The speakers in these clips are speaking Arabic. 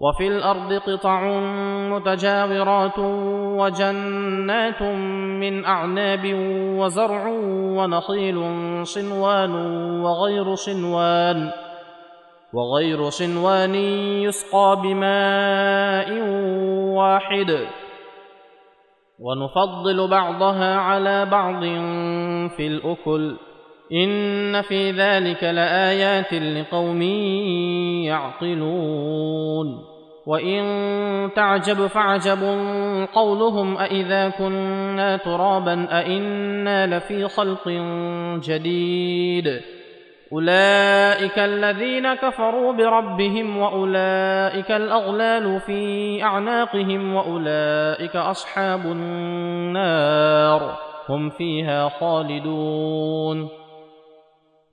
وفي الأرض قطع متجاورات وجنات من أعناب وزرع ونخيل صنوان وغير صنوان وغير صنوان يسقى بماء واحد. ونفضل بعضها على بعض في الأكل. ان في ذلك لايات لقوم يعقلون وان تعجب فعجب قولهم أإذا كنا ترابا أإنا لفي خلق جديد اولئك الذين كفروا بربهم واولئك الاغلال في اعناقهم واولئك اصحاب النار هم فيها خالدون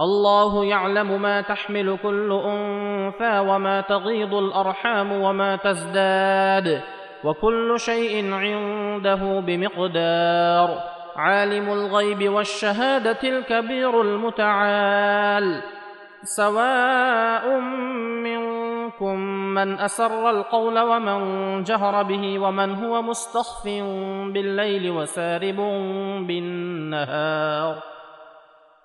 الله يعلم ما تحمل كل أنثى وما تغيض الأرحام وما تزداد وكل شيء عنده بمقدار. عالم الغيب والشهادة الكبير المتعال. سواء منكم من أسر القول ومن جهر به ومن هو مستخف بالليل وسارب بالنهار.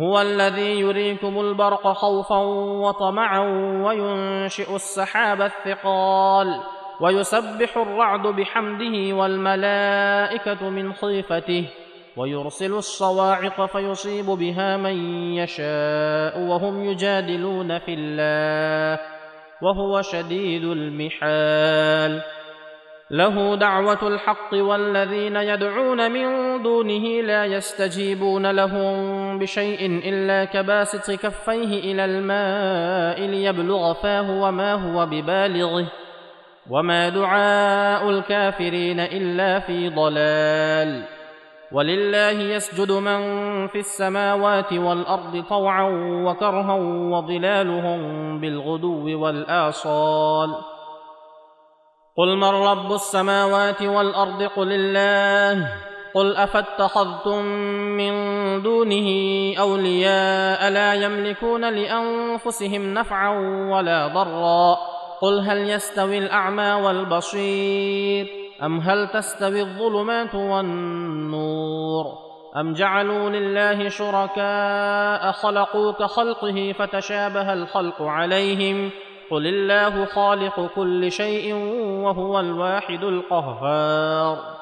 هو الذي يريكم البرق خوفا وطمعا وينشئ السحاب الثقال ويسبح الرعد بحمده والملائكة من خيفته ويرسل الصواعق فيصيب بها من يشاء وهم يجادلون في الله وهو شديد المحال. له دعوة الحق والذين يدعون من دونه لا يستجيبون لهم بشيء إلا كباسط كفيه إلى الماء ليبلغ فاه وما هو ببالغه وما دعاء الكافرين إلا في ضلال ولله يسجد من في السماوات والأرض طوعا وكرها وظلالهم بالغدو والآصال قل من رب السماوات والأرض قل الله قل افاتخذتم من دونه اولياء لا يملكون لانفسهم نفعا ولا ضرا قل هل يستوي الاعمى والبصير ام هل تستوي الظلمات والنور ام جعلوا لله شركاء خلقوا كخلقه فتشابه الخلق عليهم قل الله خالق كل شيء وهو الواحد القهار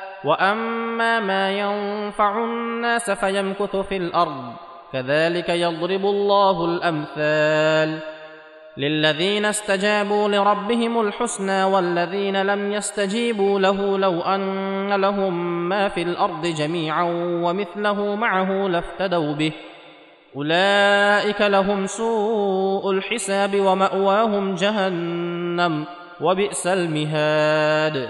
واما ما ينفع الناس فيمكث في الأرض كذلك يضرب الله الامثال للذين استجابوا لربهم الحسنى والذين لم يستجيبوا له لو ان لهم ما في الأرض جميعا ومثله معه لافتدوا به اولئك لهم سوء الحساب وماواهم جهنم وبئس المهاد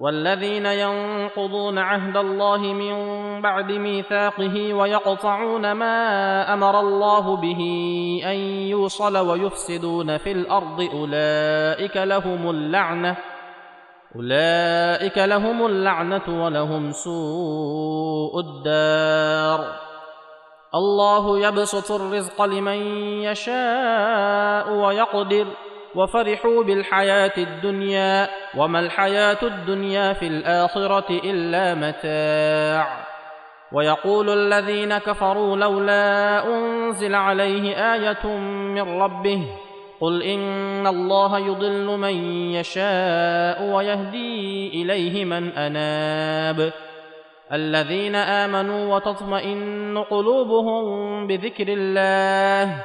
والذين ينقضون عهد الله من بعد ميثاقه ويقطعون ما أمر الله به أن يوصل ويفسدون في الأرض أولئك لهم اللعنة أولئك لهم اللعنة ولهم سوء الدار الله يبسط الرزق لمن يشاء ويقدر وفرحوا بالحياة الدنيا وما الحياة الدنيا في الآخرة إلا متاع. ويقول الذين كفروا لولا أنزل عليه آية من ربه قل إن الله يضل من يشاء ويهدي إليه من أناب. الذين آمنوا وتطمئن قلوبهم بذكر الله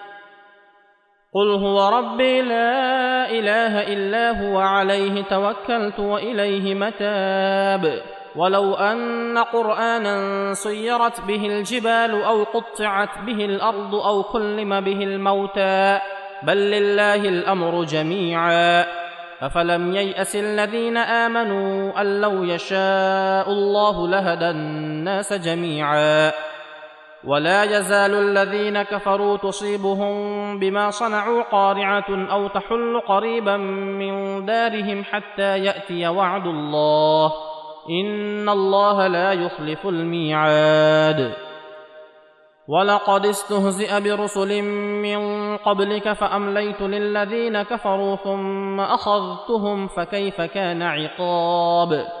قل هو ربي لا اله الا هو عليه توكلت واليه متاب ولو ان قرانا صيرت به الجبال أو قطعت به الأرض أو كلم به الموتى بل لله الامر جميعا افلم يياس الذين امنوا ان لو يشاء الله لهدى الناس جميعا ولا يزال الذين كفروا تصيبهم بما صنعوا قارعة أو تحل قريبا من دارهم حتى يأتي وعد الله. إن الله لا يخلف الميعاد. ولقد استهزئ برسل من قبلك فأمليت للذين كفروا ثم أخذتهم فكيف كان عقاب؟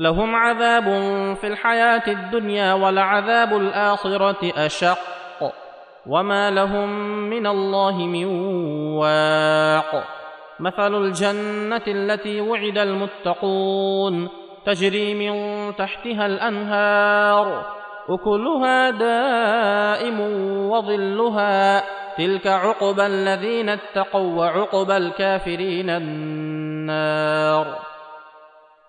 لهم عذاب في الحياة الدنيا ولعذاب الآخرة أشق وما لهم من الله من واق. مثل الجنة التي وعد المتقون تجري من تحتها الأنهار أكلها دائم وظلها. تلك عقبى الذين اتقوا وعقبى الكافرين النار.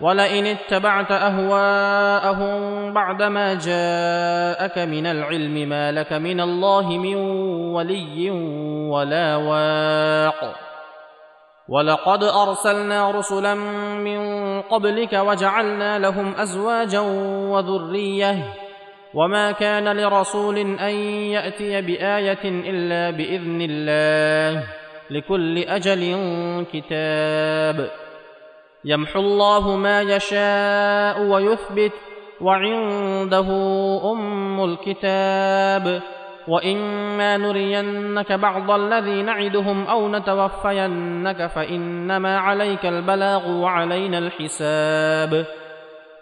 ولئن اتبعت أهواءهم بعدما جاءك من العلم ما لك من الله من ولي ولا واق. ولقد أرسلنا رسلا من قبلك وجعلنا لهم أزواجا وذرية. وما كان لرسول أن يأتي بآية إلا بإذن الله. لكل أجل كتاب. يمحو الله ما يشاء ويثبت وعنده أم الكتاب. وإما نرينك بعض الذي نعدهم أو نتوفينك فإنما عليك البلاغ وعلينا الحساب.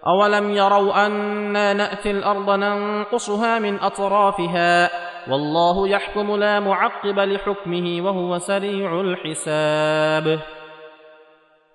أولم يروا أنا نأتي الأرض ننقصها من أطرافها؟ والله يحكم لا معقب لحكمه وهو سريع الحساب.